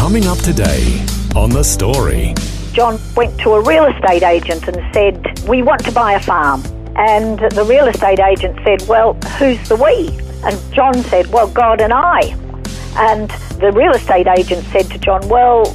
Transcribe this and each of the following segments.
Coming up today on The Story. John went to a real estate agent and said, We want to buy a farm. And the real estate agent said, Well, who's the we? And John said, Well, God and I. And the real estate agent said to John, Well,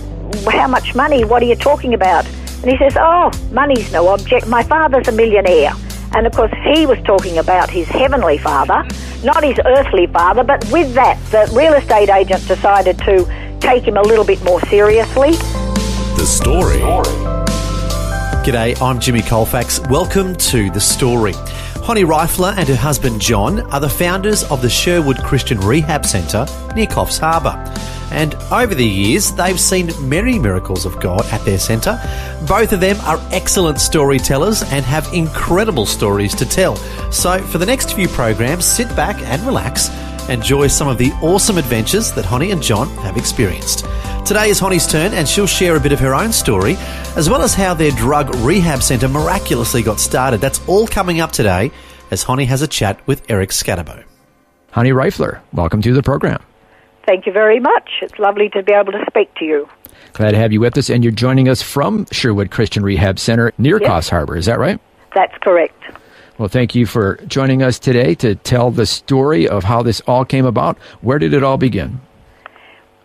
how much money? What are you talking about? And he says, Oh, money's no object. My father's a millionaire. And of course, he was talking about his heavenly father, not his earthly father. But with that, the real estate agent decided to take him a little bit more seriously. The Story. G'day, I'm Jimmy Colfax. Welcome to The Story. Honi Reifler and her husband John are the founders of the Sherwood Christian Rehab Centre near Coffs Harbour. And over the years, they've seen many miracles of God at their centre. Both of them are excellent storytellers and have incredible stories to tell. So, for the next few programs, sit back and relax enjoy some of the awesome adventures that Honi and John have experienced. Today is Honi's turn, and she'll share a bit of her own story, as well as how their drug rehab centre miraculously got started. That's all coming up today as Honi has a chat with Eric Skattebo. Honi Reifler, welcome to the program. Thank you very much. It's lovely to be able to speak to you. Glad to have you with us, and you're joining us from Sherwood Christian Rehab Center near Yes. Coffs Harbour. Is that right? That's correct. Well, thank you for joining us today to tell the story of how this all came about. Where did it all begin?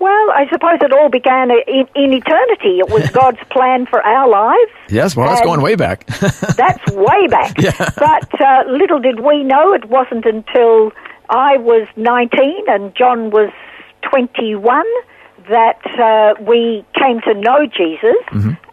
Well, I suppose it all began in, in eternity. It was God's plan for our lives. Yes, well, that's going way back. That's way back. But uh, little did we know, it wasn't until I was 19 and John was 21 that uh, we came to know Jesus,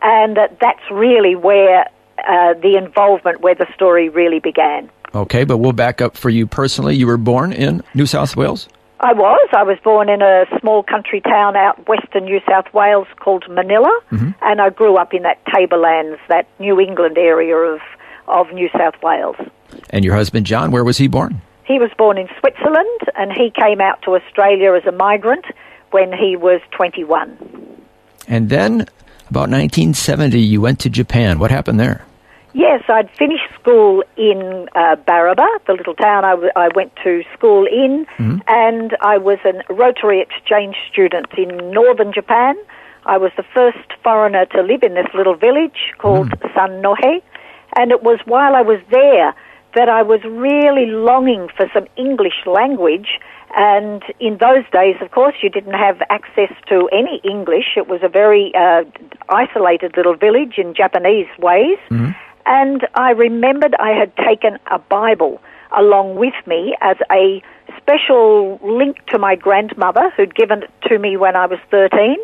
and that that's really where uh, the involvement, where the story really began. okay, but we'll back up for you personally. You were born in New South Wales? I was. I was born in a small country town out western New South Wales called Manilla, and I grew up in that Tablelands, that New England area of, of New South Wales. And your husband, John, where was he born? He was born in Switzerland, and he came out to Australia as a migrant when he was 21. And then, about 1970, you went to Japan. What happened there? Yes, I'd finished school in uh, Barraba, the little town I, w- I went to school in, and I was a Rotary Exchange student in northern Japan. I was the first foreigner to live in this little village called Sannohe, and it was while I was there that I was really longing for some English language. And in those days, of course, you didn't have access to any English. It was a very uh, isolated little village in Japanese ways. And I remembered I had taken a Bible along with me as a special link to my grandmother who'd given it to me when I was 13.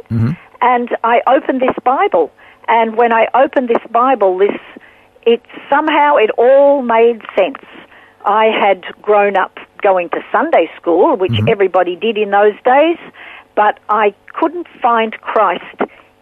And I opened this Bible. And when I opened this Bible, this it somehow it all made sense. I had grown up going to Sunday school, which mm-hmm. everybody did in those days, but I couldn't find Christ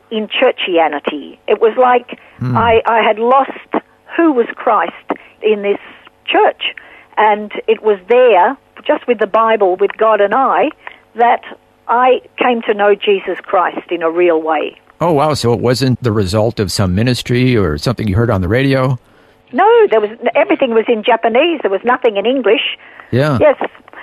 in churchianity. It was like hmm. I, I had lost who was Christ in this church. And it was there, just with the Bible, with God and I, that I came to know Jesus Christ in a real way. Oh, wow. So it wasn't the result of some ministry or something you heard on the radio? No, there was everything was in Japanese. There was nothing in English. Yeah. Yes,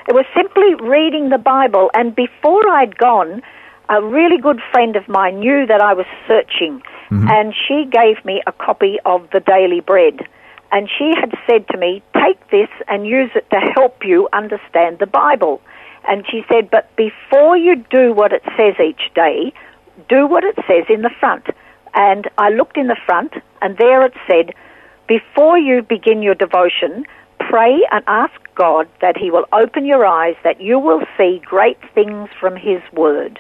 it was simply reading the Bible. And before I'd gone, a really good friend of mine knew that I was searching, mm-hmm. and she gave me a copy of the Daily Bread. And she had said to me, Take this and use it to help you understand the Bible. And she said, But before you do what it says each day, do what it says in the front. And I looked in the front, and there it said, Before you begin your devotion, pray and ask God that He will open your eyes, that you will see great things from His Word.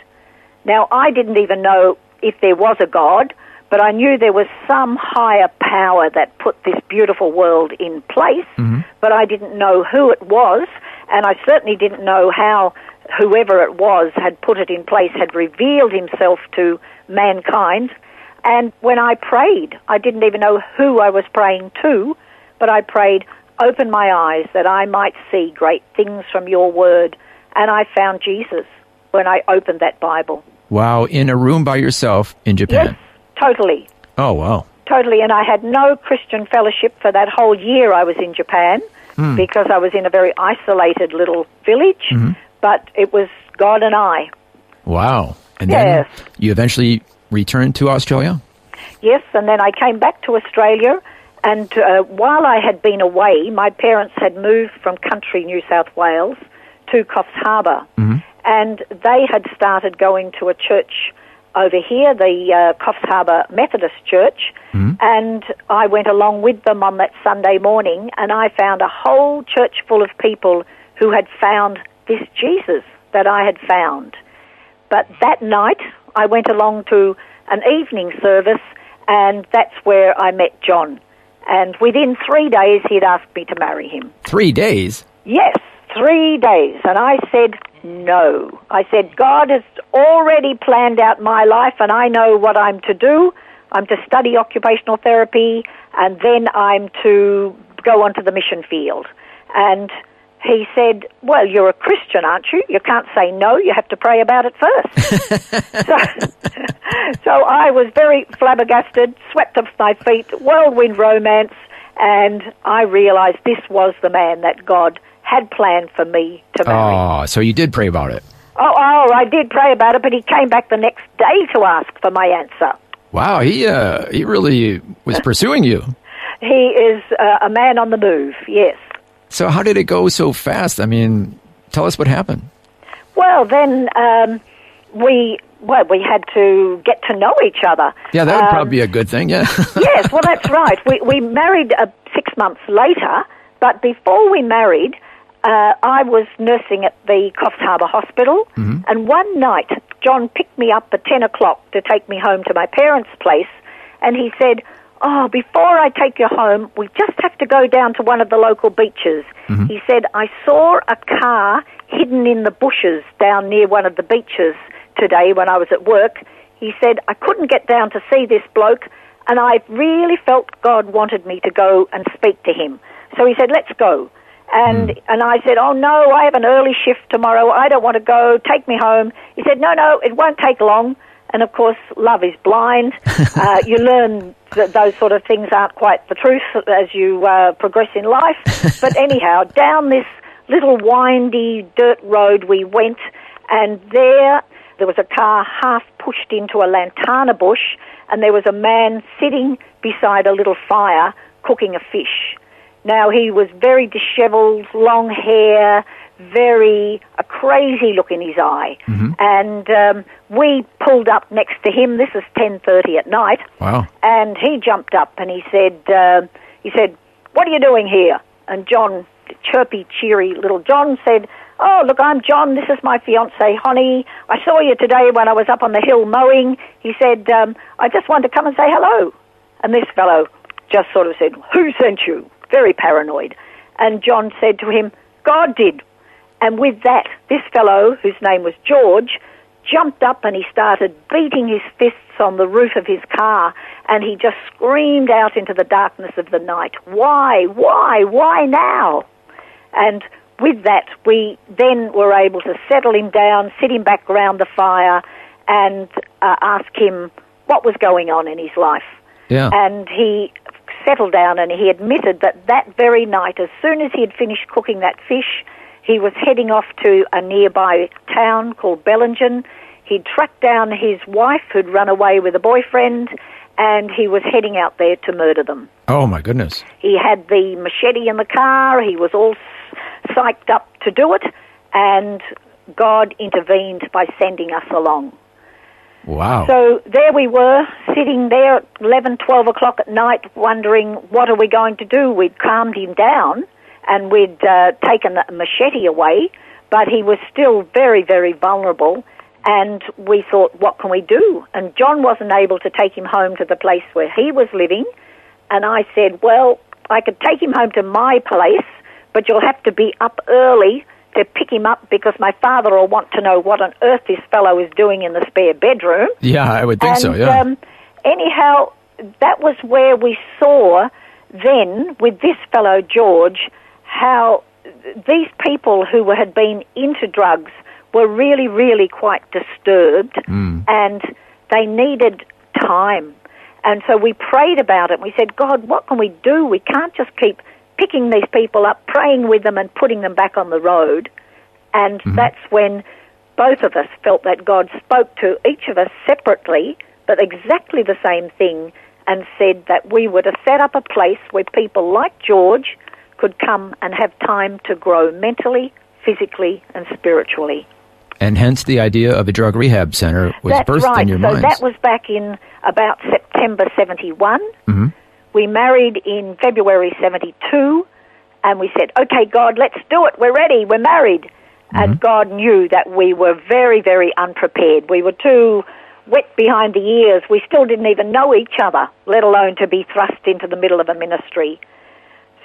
Now, I didn't even know if there was a God, but I knew there was some higher power that put this beautiful world in place, mm-hmm. but I didn't know who it was, and I certainly didn't know how whoever it was had put it in place, had revealed himself to mankind. And when I prayed, I didn't even know who I was praying to, but I prayed, open my eyes that I might see great things from your word. And I found Jesus when I opened that Bible. Wow, in a room by yourself in Japan. Yes, totally. Oh, wow. Totally. And I had no Christian fellowship for that whole year I was in Japan hmm. because I was in a very isolated little village. Mm-hmm. But it was God and I. Wow. And Yes. then you eventually returned to Australia? Yes, and then I came back to Australia. And uh, while I had been away, my parents had moved from country New South Wales to Coffs Harbour. And they had started going to a church over here, the uh, Coffs Harbour Methodist Church. And I went along with them on that Sunday morning, and I found a whole church full of people who had found this Jesus that I had found. But that night, I went along to an evening service, and that's where I met John. And within three days, he'd asked me to marry him. Three days. Yes, three days. And I said, no. I said, God has already planned out my life, and I know what I'm to do. I'm to study occupational therapy, and then I'm to go onto the mission field. And he said, Well, you're a Christian, aren't you? You can't say no, you have to pray about it first. so, so I was very flabbergasted, swept off my feet, whirlwind romance, and I realized this was the man that God had planned for me to marry. Oh, so you did pray about it. Oh, oh, I did pray about it, but he came back the next day to ask for my answer. Wow, he uh, he really was pursuing you. He is uh, a man on the move, yes. So how did it go so fast? I mean, tell us what happened. Well, then um, we well we had to get to know each other. Yeah, that would Um, probably be a good thing. Yeah. yes, well, that's right. We, we married uh, six months later, but before we married, uh, I was nursing at the Coffs Harbour Hospital, and one night John picked me up at 10 o'clock to take me home to my parents' place, and he said, Oh, before I take you home, we just have to go down to one of the local beaches. He said, I saw a car hidden in the bushes down near one of the beaches today when I was at work. He said, I couldn't get down to see this bloke, and I really felt God wanted me to go and speak to him. So he said, Let's go. And and I said, Oh no, I have an early shift tomorrow. I don't want to go. Take me home. He said, No, no, it won't take long. And of course, love is blind. uh, you learn that those sort of things aren't quite the truth as you uh, progress in life. but anyhow, down this little windy dirt road we went, and there there was a car half pushed into a lantana bush, and there was a man sitting beside a little fire cooking a fish. Now he was very dishevelled, long hair, very a crazy look in his eye, and um, we pulled up next to him. This is ten thirty at night, wow. and he jumped up and he said, uh, "He said, what are you doing here?" And John, chirpy, cheery little John, said, "Oh, look, I'm John. This is my fiance, Honi. I saw you today when I was up on the hill mowing." He said, um, "I just wanted to come and say hello." And this fellow just sort of said, "Who sent you?" Very paranoid. And John said to him, "God did." And with that, this fellow, whose name was George, jumped up and he started beating his fists on the roof of his car and he just screamed out into the darkness of the night, Why, why, why now? And with that, we then were able to settle him down, sit him back around the fire, and uh, ask him what was going on in his life. Yeah. And he settled down and he admitted that that very night, as soon as he had finished cooking that fish, he was heading off to a nearby town called Bellingen. He'd tracked down his wife who'd run away with a boyfriend and he was heading out there to murder them. Oh my goodness. He had the machete in the car. He was all psyched up to do it, and God intervened by sending us along. Wow. So there we were, sitting there at 11, 12 o'clock at night, wondering what are we going to do. We'd calmed him down and we'd uh, taken the machete away, but he was still very, very vulnerable. And we thought, what can we do? And John wasn't able to take him home to the place where he was living. And I said, well, I could take him home to my place, but you'll have to be up early to pick him up because my father will want to know what on earth this fellow is doing in the spare bedroom. Yeah, I would think and, so. Yeah. Um, anyhow, that was where we saw then with this fellow George how these people who had been into drugs were really, really quite disturbed, and they needed time. And so we prayed about it. We said, God, what can we do? We can't just keep picking these people up, praying with them, and putting them back on the road. And that's when both of us felt that God spoke to each of us separately, but exactly the same thing, and said that we were to set up a place where people like George could come and have time to grow mentally, physically, and spiritually. and hence the idea of a drug rehab center was That's birthed right. in your so minds. that was back in about September 71. Mm-hmm. We married in February 72, and we said, okay, God, let's do it. We're ready. We're married. Mm-hmm. And God knew that we were very, very unprepared. We were too wet behind the ears. We still didn't even know each other, let alone to be thrust into the middle of a ministry.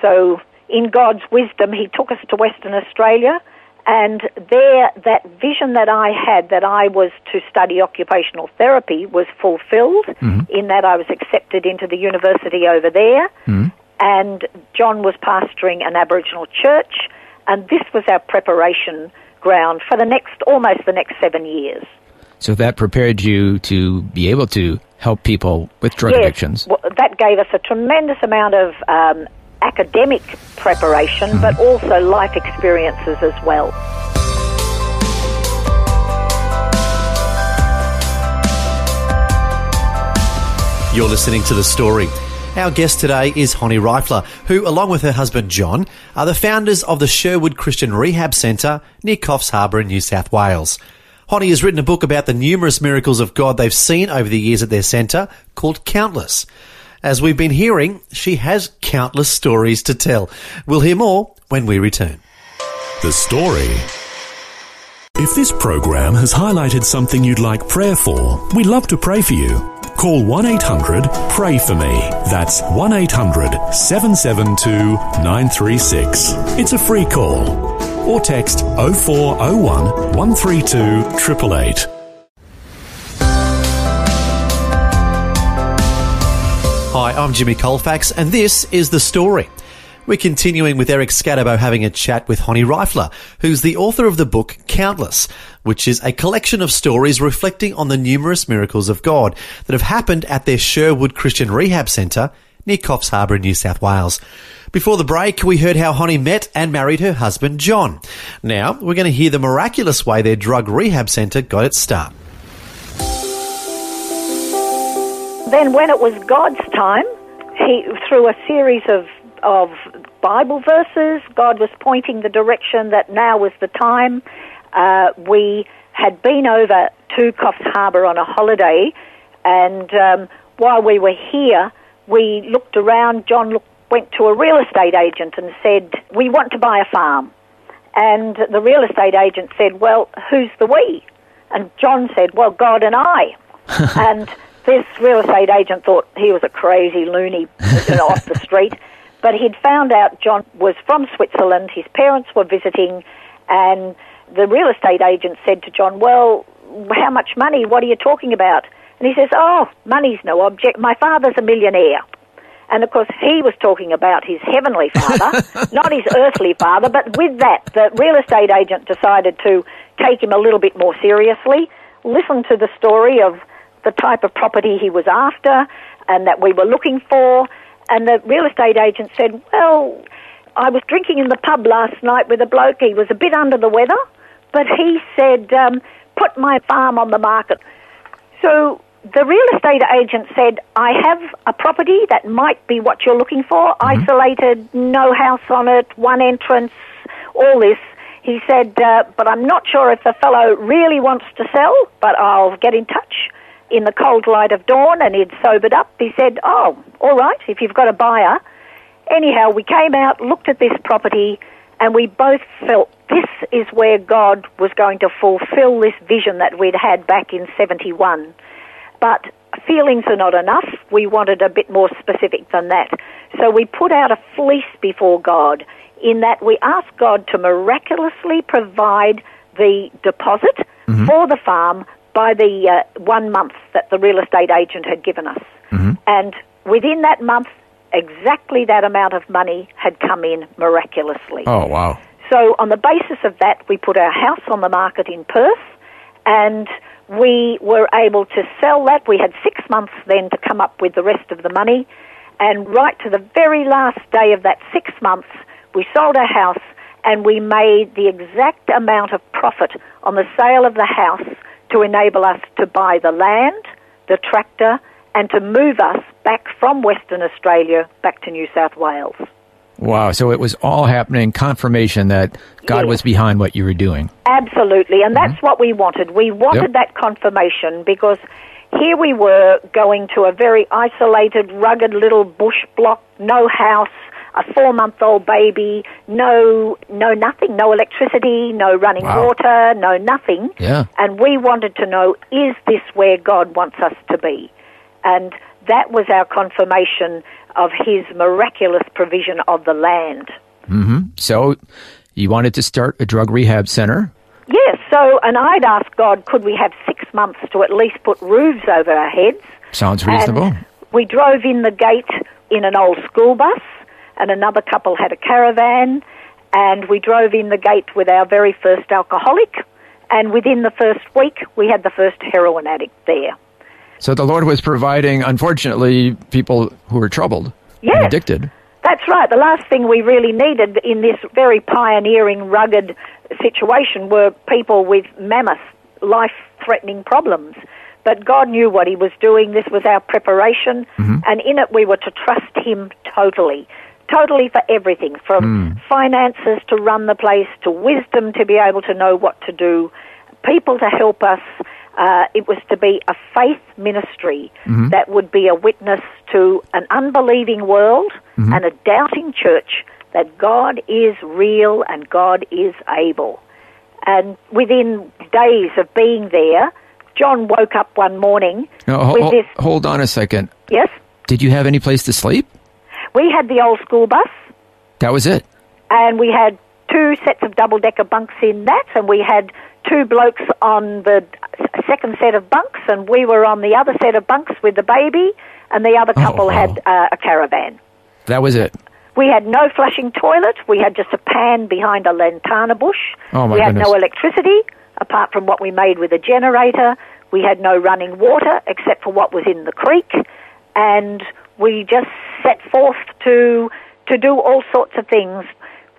So, in God's wisdom, He took us to Western Australia, and there, that vision that I had that I was to study occupational therapy was fulfilled in that I was accepted into the university over there, and John was pastoring an Aboriginal church, and this was our preparation ground for the next, almost the next seven years. so that prepared you to be able to help people with drug Yes, addictions. well, that gave us a tremendous amount of um, academic preparation, Mm-hmm. but also life experiences as well. You're listening to The Story. Our guest today is Honi Reifler, who, along with her husband John, are the founders of the Sherwood Christian Rehab Centre near Coffs Harbour in New South Wales. Honi has written a book about the numerous miracles of God they've seen over the years at their centre called Countless. As we've been hearing, she has countless stories to tell. We'll hear more when we return. The story. If this program has highlighted something you'd like prayer for, we'd love to pray for you. Call 1 800 Pray For Me. That's 1 800 772 936. It's a free call. Or text 0401 132 888. I'm Jimmy Colfax, and this is The Story. We're continuing with Eric Skattebo having a chat with Honi Reifler, who's the author of the book Countless, which is a collection of stories reflecting on the numerous miracles of God that have happened at their Sherwood Christian Rehab Centre near Coffs Harbour in New South Wales. Before the break, we heard how Honi met and married her husband John. Now, we're going to hear the miraculous way their drug rehab centre got its start. Then, when it was God's time, he through a series of of Bible verses, God was pointing the direction that now was the time. Uh, we had been over to Coffs Harbour on a holiday, and um, while we were here, we looked around. John looked, went to a real estate agent and said, "We want to buy a farm." And the real estate agent said, "Well, who's the we?" And John said, "Well, God and I." and this real estate agent thought he was a crazy loony you know, off the street. But he'd found out John was from Switzerland. His parents were visiting, and the real estate agent said to John, "Well, how much money? What are you talking about?" And he says, "Oh, money's no object. My father's a millionaire." And of course, he was talking about his heavenly father, not his earthly father. But with that, the real estate agent decided to take him a little bit more seriously, listen to the story of the type of property he was after and that we were looking for. And the real estate agent said, Well, I was drinking in the pub last night with a bloke. He was a bit under the weather, but he said, um, Put my farm on the market. So the real estate agent said, I have a property that might be what you're looking for, isolated, no house on it, one entrance, all this. He said, uh, but I'm not sure if the fellow really wants to sell, but I'll get in touch. In the cold light of dawn, and he'd sobered up, he said, Oh, all right, if you've got a buyer. Anyhow, we came out, looked at this property, and we both felt this is where God was going to fulfill this vision that we'd had back in 71. But feelings are not enough. We wanted a bit more specific than that. So we put out a fleece before God in that we asked God to miraculously provide the deposit mm-hmm. for the farm by the uh, one month that the real estate agent had given us. And within that month, exactly that amount of money had come in miraculously. Oh, wow. So, on the basis of that, we put our house on the market in Perth and we were able to sell that. We had six months then to come up with the rest of the money. And right to the very last day of that six months, we sold our house and we made the exact amount of profit on the sale of the house to enable us to buy the land, the tractor, and to move us back from Western Australia back to New South Wales. Wow. So it was all happening, confirmation that God Yes. was behind what you were doing. Absolutely, and that's mm-hmm. what we wanted. We wanted Yep. that confirmation because here we were going to a very isolated, rugged little bush block, no house, a four-month-old baby, no, no nothing, no electricity, no running Wow. water, no nothing. Yeah. And we wanted to know, is this where God wants us to be? And that was our confirmation of His miraculous provision of the land. Mm-hmm. So you wanted to start a drug rehab center. Yes, so, and I'd asked God, could we have six months to at least put roofs over our heads? Sounds reasonable. And we drove in the gate in an old school bus, and another couple had a caravan, and we drove in the gate with our very first alcoholic, and within the first week, we had the first heroin addict there. So the Lord was providing, unfortunately, people who were troubled and Yes. addicted. That's right. The last thing we really needed in this very pioneering, rugged situation were people with mammoth, life threatening problems. But God knew what He was doing. This was our preparation, mm-hmm. and in it we were to trust Him totally. Totally for everything, from hmm. finances to run the place, to wisdom to be able to know what to do, people to help us. Uh, it was to be a faith ministry mm-hmm. that would be a witness to an unbelieving world mm-hmm. and a doubting church that God is real and God is able. And within days of being there, John woke up one morning No, ho- with ho- this. hold on a second. Yes, Did you have any place to sleep? We had the old school bus, That was it. and we had two sets of double decker bunks in that, and we had two blokes on the second set of bunks, and we were on the other set of bunks with the baby, and the other Oh, couple wow. had uh, a caravan. That was it. We had no flushing toilet. We had just a pan behind a lantana bush. Oh, my we had goodness. no electricity apart from what we made with a generator. We had no running water except for what was in the creek, and we just set forth to to do all sorts of things.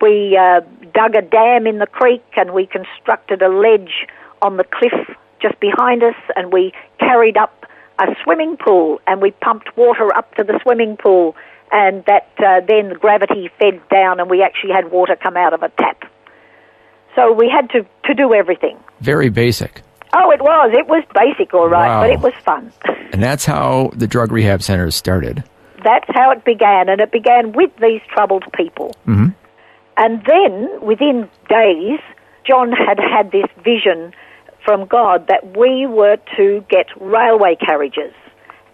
We uh, dug a dam in the creek, and we constructed a ledge on the cliff just behind us, and we carried up a swimming pool, and we pumped water up to the swimming pool, and that uh, then the gravity fed down, and we actually had water come out of a tap. So we had to, to do everything. Very basic. Oh, it was. It was basic, all right, Wow. but it was fun. And that's how the drug rehab center started. That's how it began, and it began with these troubled people. Mm-hmm. And then, within days, John had had this vision from God that we were to get railway carriages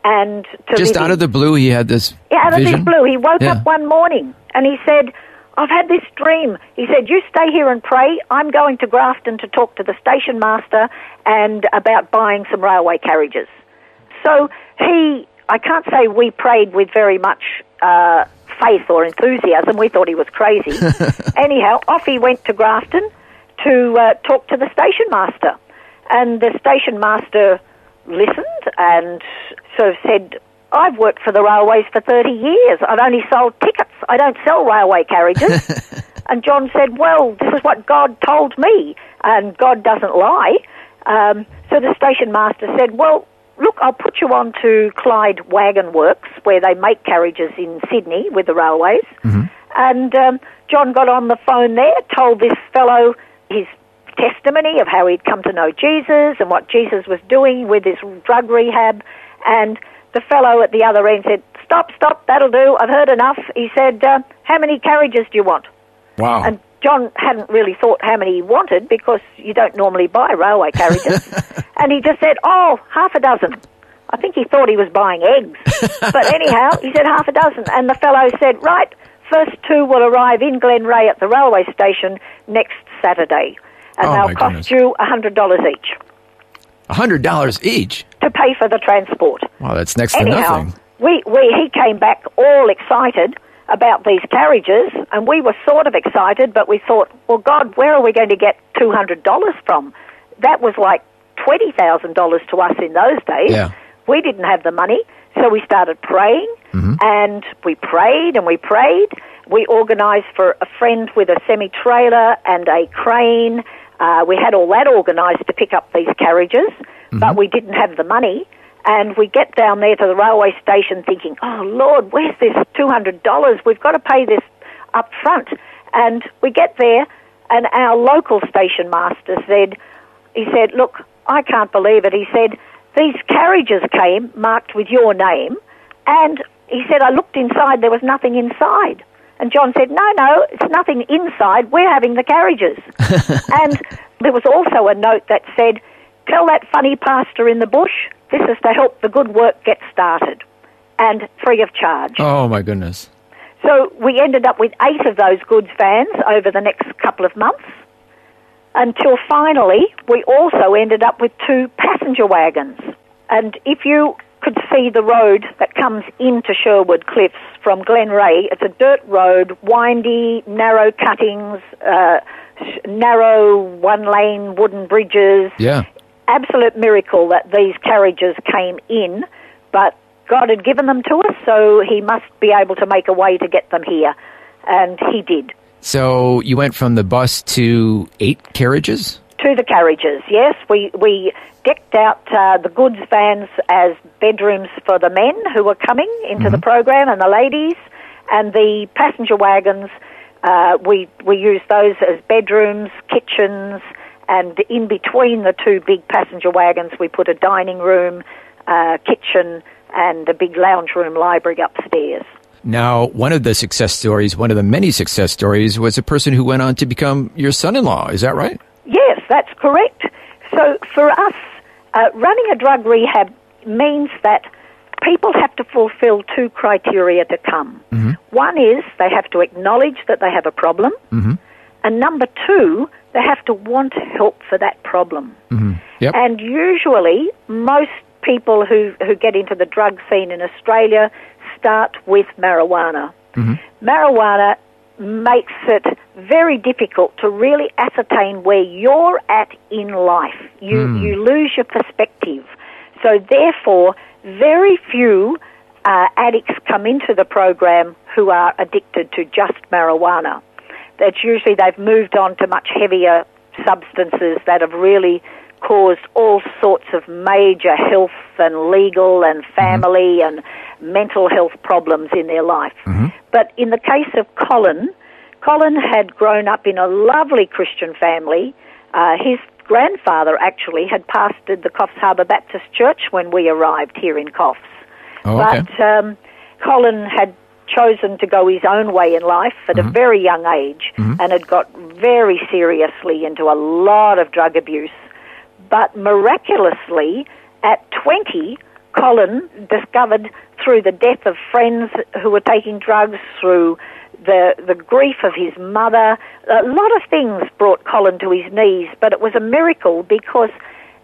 and to Just out of the blue, he had this Yeah, out of vision. this blue. He woke Yeah. up one morning and he said, I've had this dream. He said, You stay here and pray. I'm going to Grafton to talk to the station master and about buying some railway carriages. So he, I can't say we prayed with very much uh, faith or enthusiasm. We thought he was crazy. Anyhow, off he went to Grafton to uh, talk to the station master. And the station master listened and sort of said, I've worked for the railways for 30 years. I've only sold tickets. I don't sell railway carriages. and John said, Well, this is what God told me, and God doesn't lie. Um, so the station master said, Well, look, I'll put you on to Clyde Wagon Works, where they make carriages in Sydney with the railways. And um, John got on the phone there, told this fellow his testimony of how he'd come to know Jesus and what Jesus was doing with his drug rehab. And the fellow at the other end said, Stop, stop, that'll do. I've heard enough. He said, uh, How many carriages do you want? Wow. And John hadn't really thought how many he wanted because you don't normally buy railway carriages. and he just said, Oh, half a dozen. I think he thought he was buying eggs. but anyhow, he said half a dozen. And the fellow said, Right, first two will arrive in Glenreagh at the railway station next Saturday, and Oh, they'll cost goodness. you hundred dollars each hundred dollars each. to pay for the transport. Wow, that's next to nothing. we, we he came back all excited about these carriages, and we were sort of excited, but we thought, well, God, where are we going to get two hundred dollars from? That was like twenty thousand dollars to us in those days. Yeah. We didn't have the money, so we started praying, and we prayed and we prayed. We organised for a friend with a semi trailer and a crane. Uh, we had all that organised to pick up these carriages, but we didn't have the money. And we get down there to the railway station thinking, oh Lord, where's this $200? We've got to pay this up front. And we get there, and our local station master said, he said, look, I can't believe it. He said, these carriages came marked with your name, and he said, I looked inside, there was nothing inside. And John said, no, no, it's nothing inside, we're having the carriages. and there was also a note that said, tell that funny pastor in the bush, this is to help the good work get started, and free of charge. Oh my goodness. So we ended up with eight of those goods vans over the next couple of months until finally we also ended up with two passenger wagons. And if you could see the road that comes into Sherwood Cliffs from Glenreagh, it's a dirt road, windy, narrow cuttings, uh, narrow one lane wooden bridges Yeah. Absolute miracle that these carriages came in, but God had given them to us, so He must be able to make a way to get them here. And He did. So you went from the bus to eight carriages? To the carriages, yes. We, we decked out uh, the goods vans as bedrooms for the men who were coming into the program and the ladies, and the passenger wagons, uh, we, we used those as bedrooms, kitchens, and in between the two big passenger wagons, we put a dining room, uh, kitchen, and a big lounge room library upstairs. Now, one of the success stories, one of the many success stories, was a person who went on to become your son in law. Is that right? Yes, that's correct. So for us, uh, running a drug rehab means that people have to fulfill two criteria to come. One is they have to acknowledge that they have a problem, and number two, they have to want help for that problem. Mm-hmm. Yep. And usually, most people who, who get into the drug scene in Australia start with marijuana. Mm-hmm. Marijuana makes it very difficult to really ascertain where you're at in life. You, hmm. you lose your perspective. So, therefore, very few uh, addicts come into the program who are addicted to just marijuana. That's usually they've moved on to much heavier substances that have really caused all sorts of major health and legal and family and mental health problems in their life. But in the case of Colin, Colin had grown up in a lovely Christian family. Uh, his grandfather actually had pastored the Coffs Harbour Baptist Church when we arrived here in Coffs. Oh, okay. But um, Colin had chosen to go his own way in life at a mm-hmm. very young age mm-hmm. and had got very seriously into a lot of drug abuse. But miraculously, at 20, Colin discovered through the death of friends who were taking drugs, through the, the grief of his mother, a lot of things brought Colin to his knees, but it was a miracle because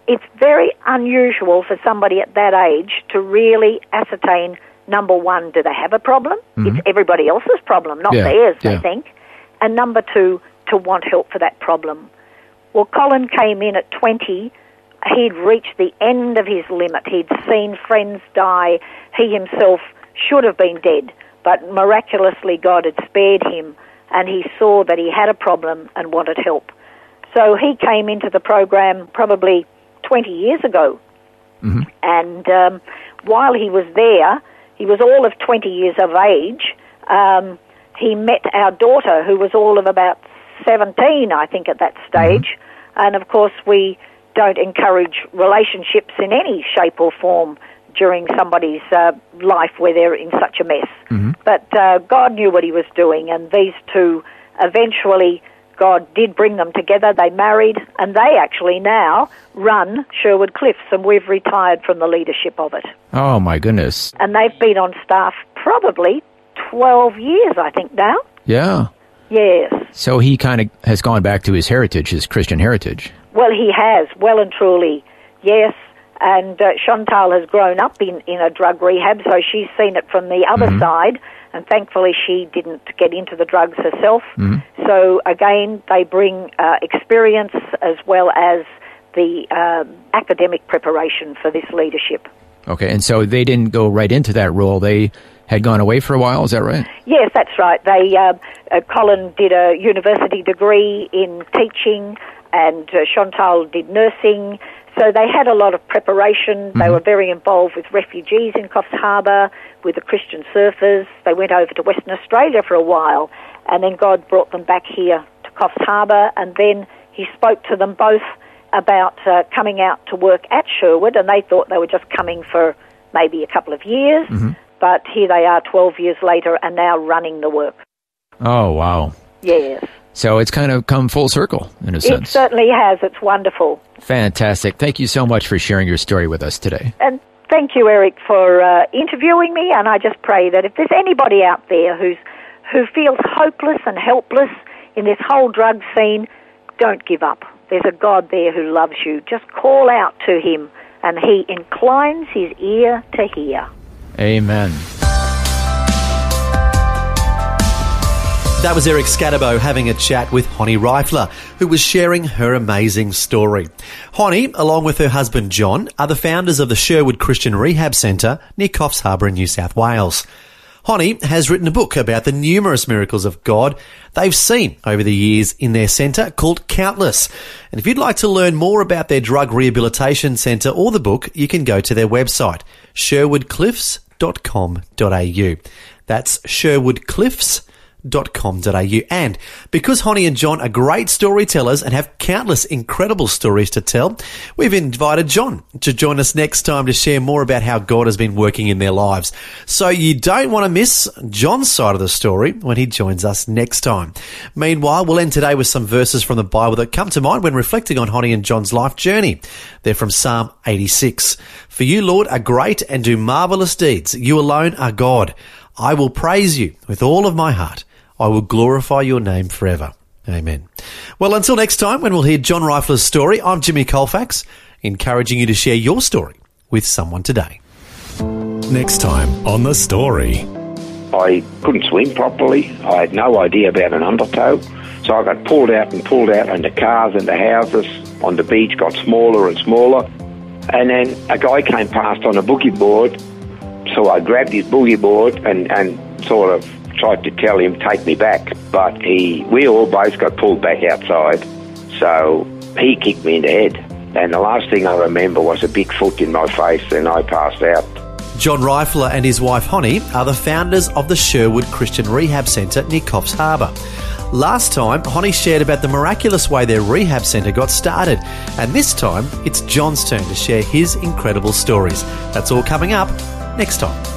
it's very unusual for somebody at that age to really ascertain number one, do they have a problem? It's everybody else's problem, not Yeah, theirs, yeah. they think. And number two, to want help for that problem. Well, Colin came in at 20. He'd reached the end of his limit. He'd seen friends die. He himself should have been dead, but miraculously God had spared him, and he saw that he had a problem and wanted help. So he came into the program probably 20 years ago. And um, while he was there, he was all of 20 years of age. Um, he met our daughter, who was all of about 17, I think, at that stage. And of course, we don't encourage relationships in any shape or form during somebody's uh, life where they're in such a mess. But uh, God knew what He was doing, and these two eventually. God did bring them together. They married, and they actually now run Sherwood Cliffs, and we've retired from the leadership of it. Oh my goodness. And they've been on staff probably 12 years, I think, now. Yeah. Yes. So he kind of has gone back to his heritage, his Christian heritage. Well, he has, well and truly, yes. And uh, Chantal has grown up in, in a drug rehab, so she's seen it from the other side. And thankfully, she didn't get into the drugs herself. So again, they bring uh, experience as well as the um academic preparation for this leadership. Okay, and so they didn't go right into that role. They had gone away for a while. Is that right? Yes, that's right. They uh, uh, Colin did a university degree in teaching, and uh, Chantal did nursing. So they had a lot of preparation. They were very involved with refugees in Coffs Harbour, with the Christian surfers. They went over to Western Australia for a while, and then God brought them back here to Coffs Harbour, and then He spoke to them both about uh, coming out to work at Sherwood, and they thought they were just coming for maybe a couple of years. But here they are 12 years later and now running the work. Oh, wow. Yes. So it's kind of come full circle in a It sense. It certainly has. It's wonderful. Fantastic. Thank you so much for sharing your story with us today. And thank you, Eric, for uh, interviewing me. And I just pray that if there's anybody out there who's who feels hopeless and helpless in this whole drug scene, don't give up. There's a God there who loves you. Just call out to Him, and He inclines His ear to hear. Amen. That was Eric Skattebo having a chat with Honi Reifler, who was sharing her amazing story. Honi, along with her husband John, are the founders of the Sherwood Christian Rehab Centre near Coffs Harbour in New South Wales. Honi has written a book about the numerous miracles of God they've seen over the years in their centre called Countless. And if you'd like to learn more about their drug rehabilitation centre or the book, you can go to their website, sherwoodcliffs.com.au. That's sherwoodcliffs.com.au. And because Honi and John are great storytellers and have countless incredible stories to tell, we've invited John to join us next time to share more about how God has been working in their lives. So you don't want to miss John's side of the story when he joins us next time. Meanwhile, we'll end today with some verses from the Bible that come to mind when reflecting on Honi and John's life journey. They're from Psalm 86. For you, Lord, are great and do marvelous deeds. You alone are God. I will praise you with all of my heart. I will glorify your name forever. Amen. Well, until next time, when we'll hear John Reifler's story, I'm Jimmy Colfax, encouraging you to share your story with someone today. Next time on The Story. I couldn't swim properly. I had no idea about an undertow. So I got pulled out and pulled out, and the cars and the houses on the beach got smaller and smaller. And then a guy came past on a boogie board. So I grabbed his boogie board and, and sort of tried to tell him take me back. But he, we all both got pulled back outside. So he kicked me in the head. And the last thing I remember was a big foot in my face, and I passed out. John Reifler and his wife Honi are the founders of the Sherwood Christian Rehab Centre near Coffs Harbour. Last time, Honi shared about the miraculous way their rehab centre got started, and this time it's John's turn to share his incredible stories. That's all coming up next time.